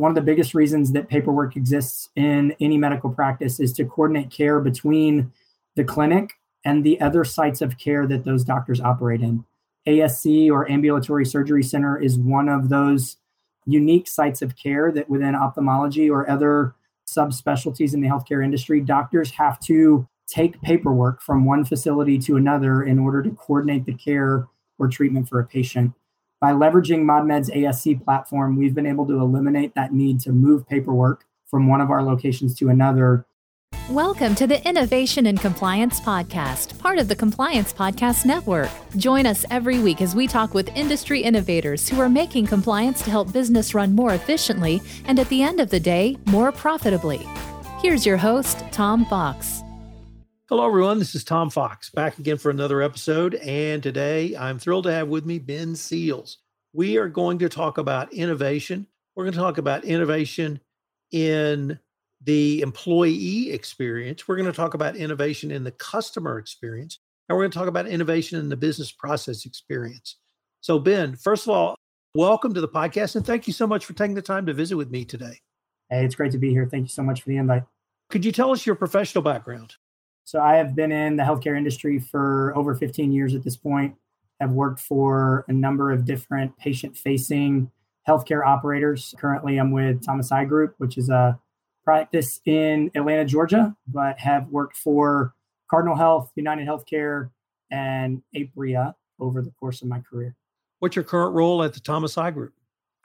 one of the biggest reasons that paperwork exists in any medical practice is to coordinate care between the clinic and the other sites of care that those doctors operate in. ASC or ambulatory surgery center is one of those unique sites of care that within ophthalmology or other subspecialties in the healthcare industry, doctors have to take paperwork from one facility to another in order to coordinate the care or treatment for a patient. By leveraging ModMed's ASC platform, we've been able to eliminate that need to move paperwork from one of our locations to another. Welcome to the Innovation and Compliance Podcast, part of the Compliance Podcast Network. Join us every week as we talk with industry innovators who are making compliance to help business run more efficiently and at the end of the day, more profitably. Here's your host, Tom Fox. Hello, everyone. This is Tom Fox back again for another episode. And today I'm thrilled to have with me Ben Seals. We are going to talk about innovation. We're going to talk about innovation in the employee experience. We're going to talk about innovation in the customer experience. And we're going to talk about innovation in the business process experience. So, Ben, first of all, welcome to the podcast. And thank you so much for taking the time to visit with me today. Hey, it's great to be here. Thank you so much for the invite. Could you tell us your professional background? So I have been in the healthcare industry for over 15 years at this point. I've worked for a number of different patient-facing healthcare operators. Currently, I'm with Thomas Eye Group, which is a practice in Atlanta, Georgia, but have worked for Cardinal Health, United Healthcare, and Apria over the course of my career. What's your current role at the Thomas Eye Group?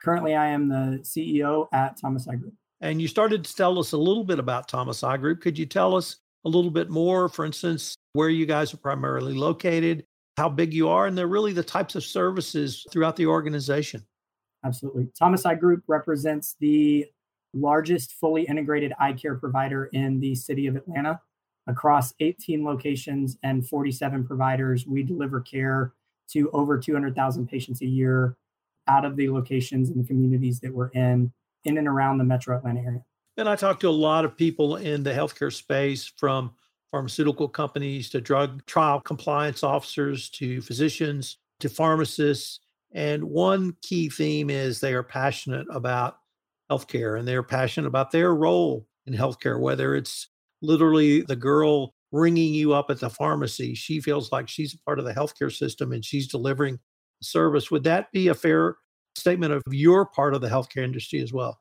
Currently, I am the CEO at Thomas Eye Group. And you started to tell us a little bit about Thomas Eye Group. Could you tell us a little bit more, for instance, where you guys are primarily located, how big you are, and they're really the types of services throughout the organization. Absolutely. Thomas Eye Group represents the largest fully integrated eye care provider in the city of Atlanta. Across 18 locations and 47 providers, we deliver care to over 200,000 patients a year out of the locations and communities that we're in, in and around the metro Atlanta area. And I talked to a lot of people in the healthcare space from pharmaceutical companies to drug trial compliance officers to physicians to pharmacists. And one key theme is they are passionate about healthcare and they're passionate about their role in healthcare, whether it's literally the girl ringing you up at the pharmacy. She feels like she's a part of the healthcare system and she's delivering service. Would that be a fair statement of your part of the healthcare industry as well?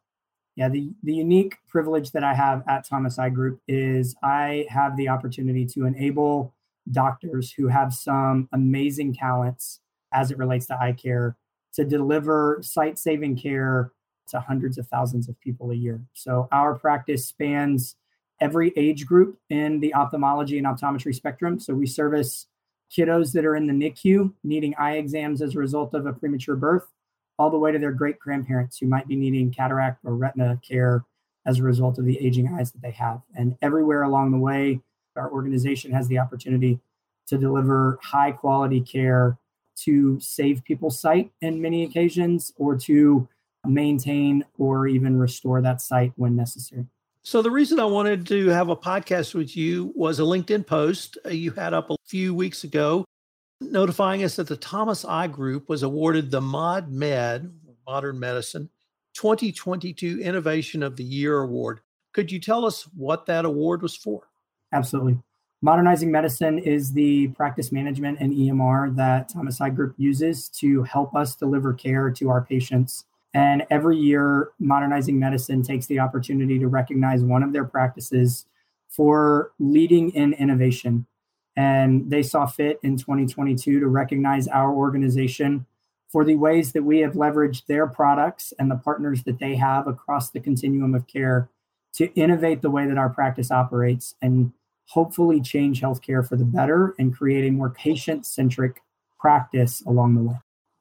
Yeah, the, the unique privilege that I have at Thomas Eye Group is I have the opportunity to enable doctors who have some amazing talents as it relates to eye care to deliver sight saving care to hundreds of thousands of people a year. So our practice spans every age group in the ophthalmology and optometry spectrum. So we service kiddos that are in the NICU needing eye exams as a result of a premature birth all the way to their great grandparents who might be needing cataract or retina care as a result of the aging eyes that they have. And everywhere along the way, our organization has the opportunity to deliver high quality care to save people's sight in many occasions or to maintain or even restore that sight when necessary. So, the reason I wanted to have a podcast with you was a LinkedIn post uh, you had up a few weeks ago notifying us that the Thomas Eye Group was awarded the Mod Med, Modern Medicine, 2022 Innovation of the Year Award. Could you tell us what that award was for? Absolutely. Modernizing Medicine is the practice management and EMR that Thomas Eye Group uses to help us deliver care to our patients. And every year, Modernizing Medicine takes the opportunity to recognize one of their practices for leading in innovation and they saw fit in 2022 to recognize our organization for the ways that we have leveraged their products and the partners that they have across the continuum of care to innovate the way that our practice operates and hopefully change healthcare for the better and create a more patient centric practice along the way.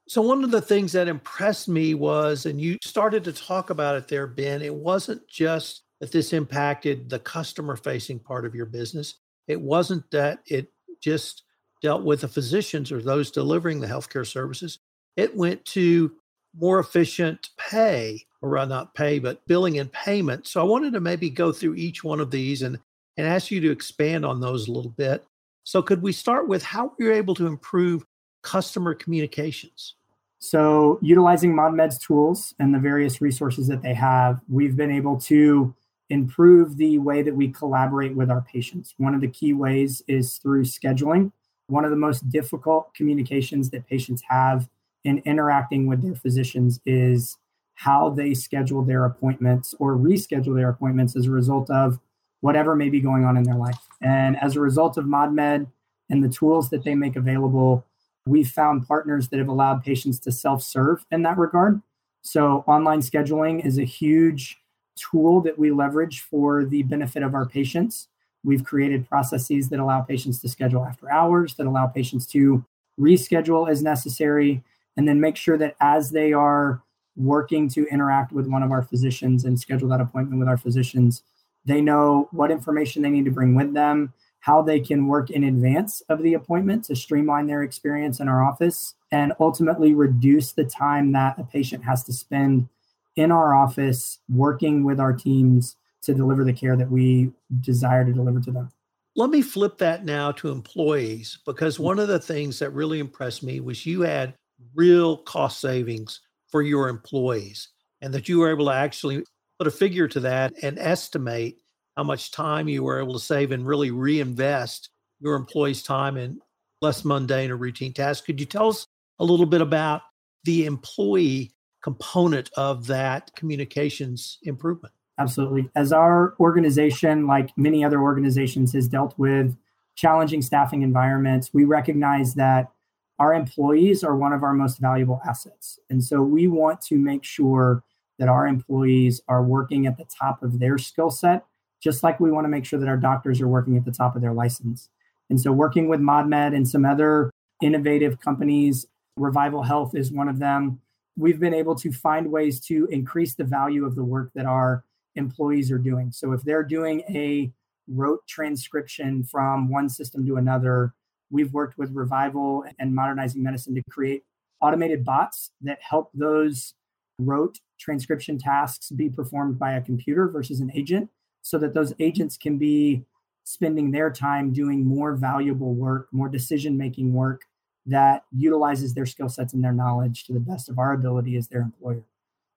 So, one of the things that impressed me was, and you started to talk about it there, Ben, it wasn't just that this impacted the customer facing part of your business, it wasn't that it just dealt with the physicians or those delivering the healthcare services. It went to more efficient pay, or not pay, but billing and payment. So I wanted to maybe go through each one of these and, and ask you to expand on those a little bit. So could we start with how we were able to improve customer communications? So, utilizing ModMed's tools and the various resources that they have, we've been able to improve the way that we collaborate with our patients. One of the key ways is through scheduling. One of the most difficult communications that patients have in interacting with their physicians is how they schedule their appointments or reschedule their appointments as a result of whatever may be going on in their life. And as a result of ModMed and the tools that they make available, we've found partners that have allowed patients to self serve in that regard. So, online scheduling is a huge tool that we leverage for the benefit of our patients. We've created processes that allow patients to schedule after hours, that allow patients to reschedule as necessary, and then make sure that as they are working to interact with one of our physicians and schedule that appointment with our physicians, they know what information they need to bring with them, how they can work in advance of the appointment to streamline their experience in our office, and ultimately reduce the time that a patient has to spend in our office working with our teams to deliver the care that we desire to deliver to them. Let me flip that now to employees because one of the things that really impressed me was you had real cost savings for your employees and that you were able to actually put a figure to that and estimate how much time you were able to save and really reinvest your employees' time in less mundane or routine tasks. Could you tell us a little bit about the employee component of that communications improvement? Absolutely. As our organization, like many other organizations, has dealt with challenging staffing environments, we recognize that our employees are one of our most valuable assets. And so we want to make sure that our employees are working at the top of their skill set, just like we want to make sure that our doctors are working at the top of their license. And so working with ModMed and some other innovative companies, Revival Health is one of them. We've been able to find ways to increase the value of the work that our employees are doing. So if they're doing a rote transcription from one system to another, We've worked with Revival and Modernizing Medicine to create automated bots that help those rote transcription tasks be performed by a computer versus an agent so that those agents can be spending their time doing more valuable work, more decision making work that utilizes their skill sets and their knowledge to the best of our ability as their employer.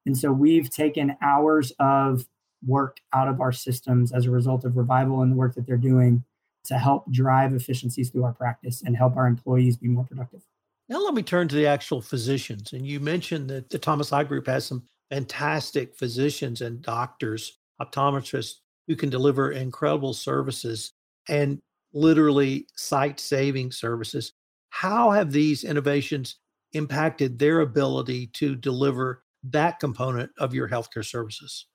And so we've taken hours of work out of our systems as a result of revival and the work that they're doing to help drive efficiencies through our practice and help our employees be more productive. Now, let me turn to the actual physicians. And you mentioned that the Thomas Eye Group has some fantastic physicians and doctors, optometrists who can deliver incredible services and literally sight saving services. How have these innovations impacted their ability to deliver that component of your healthcare services?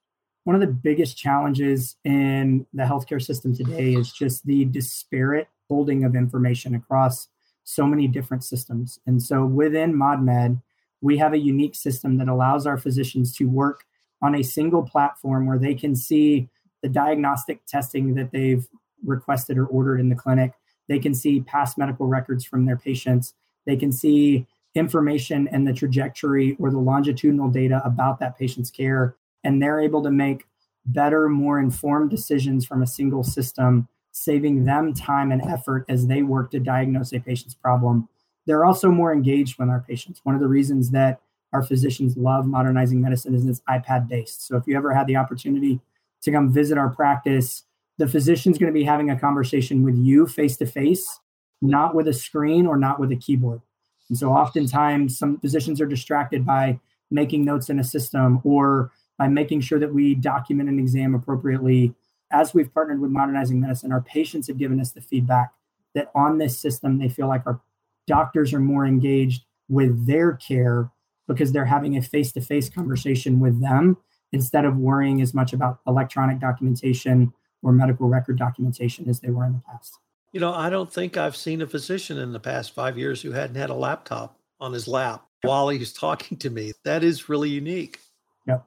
one of the biggest challenges in the healthcare system today is just the disparate holding of information across so many different systems. And so within ModMed, we have a unique system that allows our physicians to work on a single platform where they can see the diagnostic testing that they've requested or ordered in the clinic. They can see past medical records from their patients. They can see information and the trajectory or the longitudinal data about that patient's care and they're able to make better, more informed decisions from a single system, saving them time and effort as they work to diagnose a patient's problem. They're also more engaged with our patients. One of the reasons that our physicians love modernizing medicine is it's iPad based. So if you ever had the opportunity to come visit our practice, the physician's going to be having a conversation with you face to face, not with a screen or not with a keyboard. And so oftentimes some physicians are distracted by making notes in a system or by making sure that we document an exam appropriately. As we've partnered with Modernizing Medicine, our patients have given us the feedback that on this system, they feel like our doctors are more engaged with their care because they're having a face to face conversation with them instead of worrying as much about electronic documentation or medical record documentation as they were in the past. You know, I don't think I've seen a physician in the past five years who hadn't had a laptop on his lap while he's talking to me. That is really unique. Yep.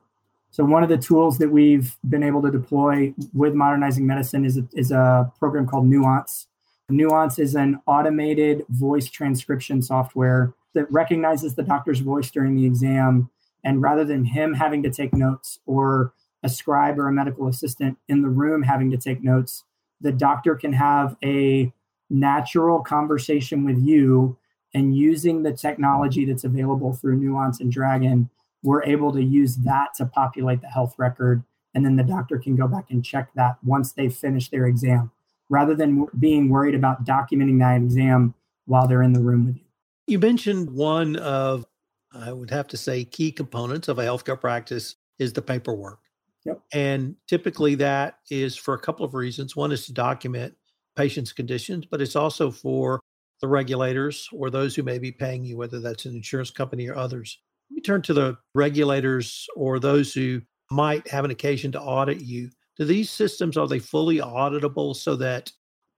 So one of the tools that we've been able to deploy with modernizing medicine is a, is a program called Nuance. Nuance is an automated voice transcription software that recognizes the doctor's voice during the exam. And rather than him having to take notes or a scribe or a medical assistant in the room having to take notes, the doctor can have a natural conversation with you And using the technology that's available through Nuance and Dragon, we're able to use that to populate the health record. And then the doctor can go back and check that once they've finished their exam, rather than being worried about documenting that exam while they're in the room with you. You mentioned one of, I would have to say, key components of a healthcare practice is the paperwork. And typically that is for a couple of reasons. One is to document patients' conditions, but it's also for the regulators or those who may be paying you, whether that's an insurance company or others. Let me turn to the regulators or those who might have an occasion to audit you. Do these systems are they fully auditable so that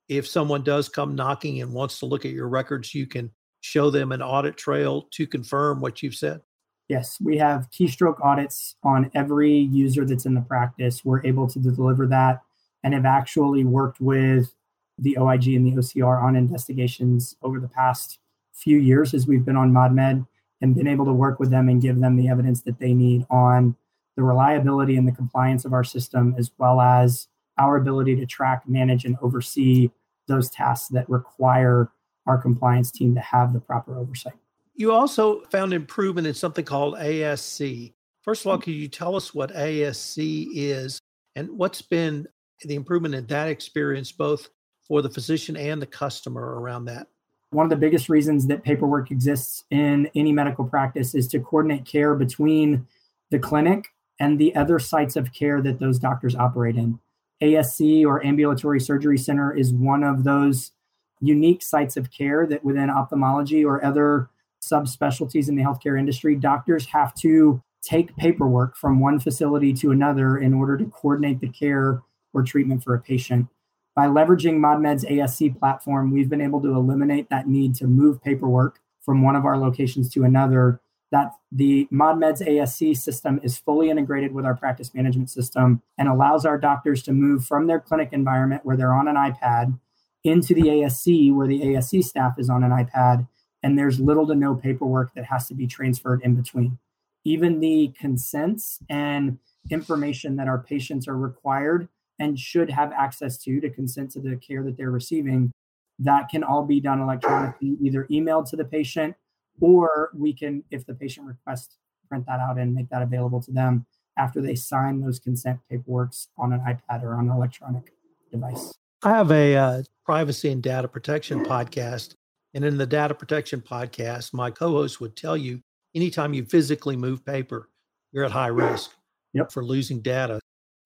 if someone does come knocking and wants to look at your records, you can show them an audit trail to confirm what you've said? Yes, we have keystroke audits on every user that's in the practice. We're able to deliver that and have actually worked with the OIG and the OCR on investigations over the past few years as we've been on ModMed and been able to work with them and give them the evidence that they need on the reliability and the compliance of our system, as well as our ability to track, manage, and oversee those tasks that require our compliance team to have the proper oversight. You also found improvement in something called ASC. First of all, mm. can you tell us what ASC is and what's been the improvement in that experience, both for the physician and the customer around that? One of the biggest reasons that paperwork exists in any medical practice is to coordinate care between the clinic and the other sites of care that those doctors operate in. ASC or ambulatory surgery center is one of those unique sites of care that within ophthalmology or other subspecialties in the healthcare industry, doctors have to take paperwork from one facility to another in order to coordinate the care or treatment for a patient. By leveraging ModMed's ASC platform, we've been able to eliminate that need to move paperwork from one of our locations to another. That the ModMed's ASC system is fully integrated with our practice management system and allows our doctors to move from their clinic environment where they're on an iPad into the ASC where the ASC staff is on an iPad and there's little to no paperwork that has to be transferred in between. Even the consents and information that our patients are required and should have access to to consent to the care that they're receiving, that can all be done electronically, either emailed to the patient or we can, if the patient requests, print that out and make that available to them after they sign those consent paperworks on an iPad or on an electronic device. I have a uh, privacy and data protection podcast. And in the data protection podcast, my co host would tell you anytime you physically move paper, you're at high risk yep. for losing data.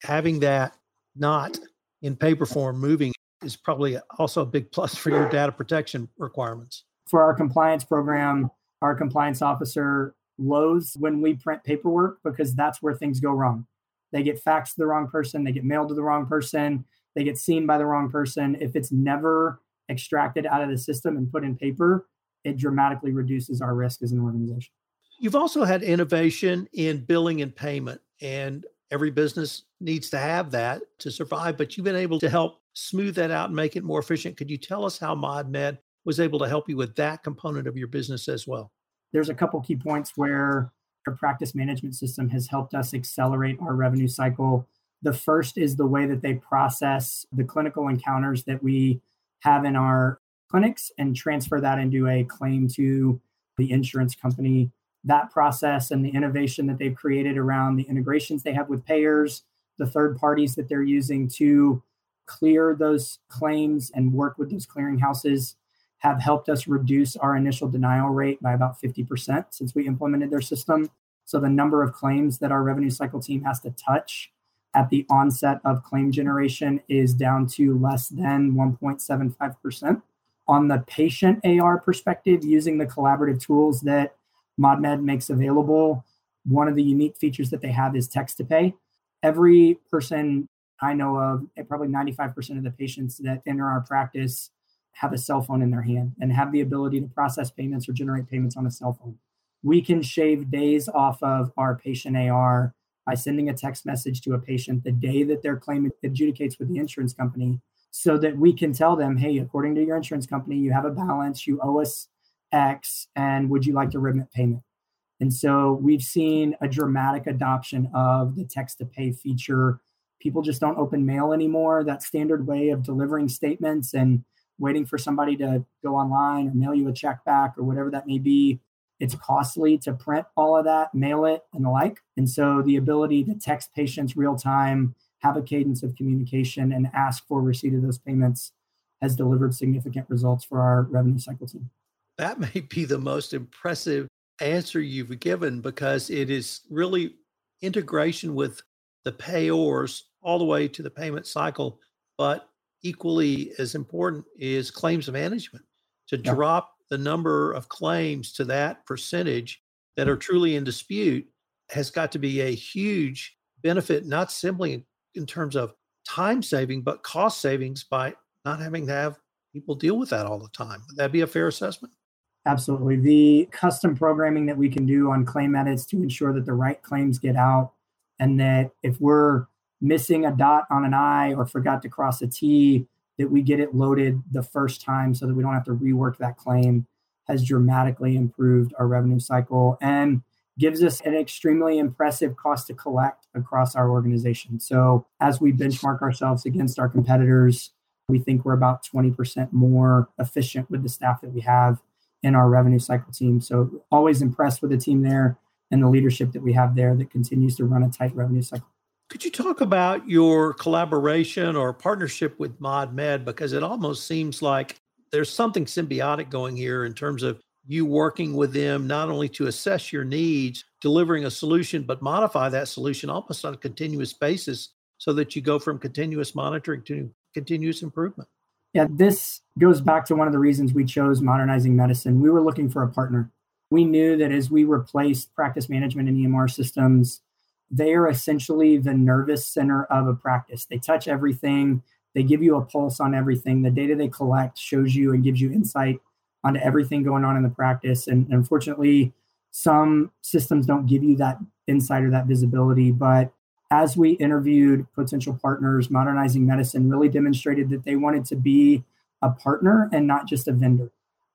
Having that not in paper form moving is probably also a big plus for your data protection requirements. For our compliance program, our compliance officer loathes when we print paperwork because that's where things go wrong. They get faxed to the wrong person, they get mailed to the wrong person, they get seen by the wrong person. If it's never extracted out of the system and put in paper, it dramatically reduces our risk as an organization. You've also had innovation in billing and payment, and every business needs to have that to survive, but you've been able to help smooth that out and make it more efficient. Could you tell us how ModMed was able to help you with that component of your business as well? There's a couple key points where our practice management system has helped us accelerate our revenue cycle. The first is the way that they process the clinical encounters that we have in our clinics and transfer that into a claim to the insurance company. That process and the innovation that they've created around the integrations they have with payers, the third parties that they're using to clear those claims and work with those clearinghouses have helped us reduce our initial denial rate by about 50% since we implemented their system. So the number of claims that our revenue cycle team has to touch at the onset of claim generation is down to less than 1.75%. On the patient AR perspective, using the collaborative tools that ModMed makes available, one of the unique features that they have is text to pay. Every person I know of, probably 95% of the patients that enter our practice have a cell phone in their hand and have the ability to process payments or generate payments on a cell phone. We can shave days off of our patient AR by sending a text message to a patient the day that their claim adjudicates with the insurance company so that we can tell them, hey, according to your insurance company, you have a balance, you owe us X, and would you like to remit payment? And so we've seen a dramatic adoption of the text to pay feature. People just don't open mail anymore. That standard way of delivering statements and waiting for somebody to go online or mail you a check back or whatever that may be. It's costly to print all of that, mail it, and the like. And so the ability to text patients real time, have a cadence of communication, and ask for receipt of those payments has delivered significant results for our revenue cycle team. That may be the most impressive answer you've given because it is really integration with the payors all the way to the payment cycle. But equally as important is claims management to yeah. drop the number of claims to that percentage that are truly in dispute has got to be a huge benefit, not simply in terms of time saving, but cost savings by not having to have people deal with that all the time. Would that be a fair assessment? Absolutely. The custom programming that we can do on claim edits to ensure that the right claims get out, and that if we're missing a dot on an I or forgot to cross a T, that we get it loaded the first time so that we don't have to rework that claim has dramatically improved our revenue cycle and gives us an extremely impressive cost to collect across our organization. So, as we benchmark ourselves against our competitors, we think we're about 20% more efficient with the staff that we have in our revenue cycle team. So always impressed with the team there and the leadership that we have there that continues to run a tight revenue cycle. Could you talk about your collaboration or partnership with ModMed? Because it almost seems like there's something symbiotic going here in terms of you working with them not only to assess your needs, delivering a solution, but modify that solution almost on a continuous basis so that you go from continuous monitoring to continuous improvement. Yeah, this goes back to one of the reasons we chose modernizing medicine. We were looking for a partner. We knew that as we replaced practice management and EMR systems, they are essentially the nervous center of a practice. They touch everything, they give you a pulse on everything. The data they collect shows you and gives you insight onto everything going on in the practice. And unfortunately, some systems don't give you that insight or that visibility. But as we interviewed potential partners, Modernizing Medicine really demonstrated that they wanted to be a partner and not just a vendor.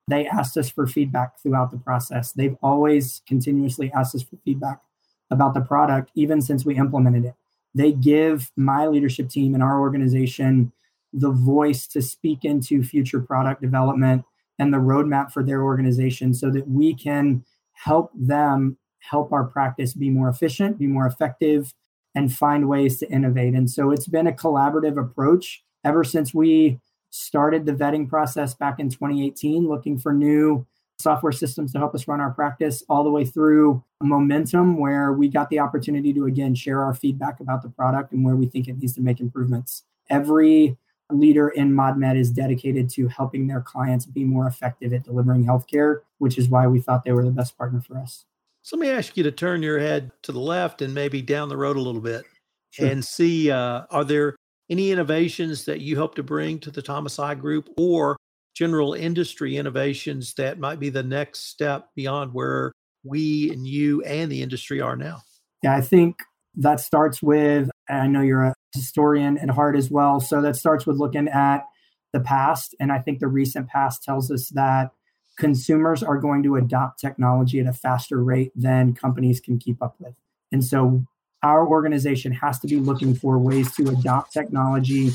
They asked us for feedback throughout the process. They've always continuously asked us for feedback about the product, even since we implemented it. They give my leadership team and our organization the voice to speak into future product development and the roadmap for their organization so that we can help them help our practice be more efficient, be more effective, and find ways to innovate. And so it's been a collaborative approach ever since we started the vetting process back in 2018, looking for new software systems to help us run our practice, all the way through momentum, where we got the opportunity to again share our feedback about the product and where we think it needs to make improvements. Every leader in ModMed is dedicated to helping their clients be more effective at delivering healthcare, which is why we thought they were the best partner for us. So let me ask you to turn your head to the left and maybe down the road a little bit sure. and see uh, are there any innovations that you hope to bring to the Thomas Eye Group or general industry innovations that might be the next step beyond where we and you and the industry are now? Yeah, I think that starts with, I know you're a historian at heart as well. So that starts with looking at the past. And I think the recent past tells us that consumers are going to adopt technology at a faster rate than companies can keep up with. And so our organization has to be looking for ways to adopt technology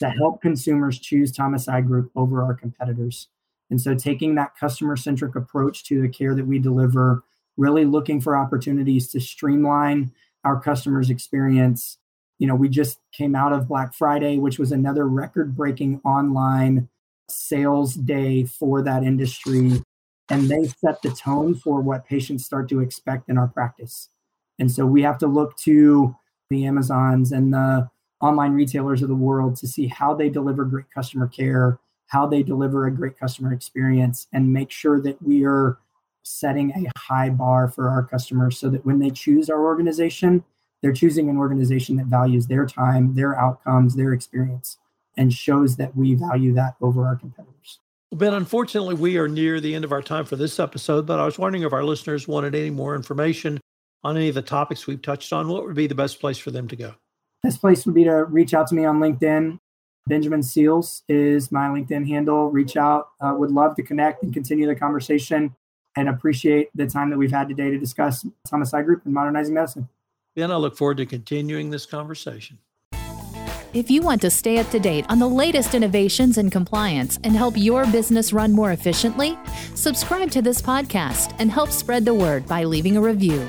to help consumers choose Thomas Eye Group over our competitors. And so taking that customer centric approach to the care that we deliver, really looking for opportunities to streamline our customers' experience. You know, we just came out of Black Friday, which was another record breaking online sales day for that industry and they set the tone for what patients start to expect in our practice. And so we have to look to the Amazons and the online retailers of the world to see how they deliver great customer care, how they deliver a great customer experience, and make sure that we are setting a high bar for our customers so that when they choose our organization, they're choosing an organization that values their time, their outcomes, their experience and shows that we value that over our competitors. Ben, unfortunately, we are near the end of our time for this episode, but I was wondering if our listeners wanted any more information on any of the topics we've touched on, what would be the best place for them to go? Best place would be to reach out to me on LinkedIn. Benjamin Seals is my LinkedIn handle. Reach out. Uh, would love to connect and continue the conversation and appreciate the time that we've had today to discuss Thomas Eye Group and modernizing medicine. Ben, I look forward to continuing this conversation. If you want to stay up to date on the latest innovations in compliance and help your business run more efficiently, subscribe to this podcast and help spread the word by leaving a review.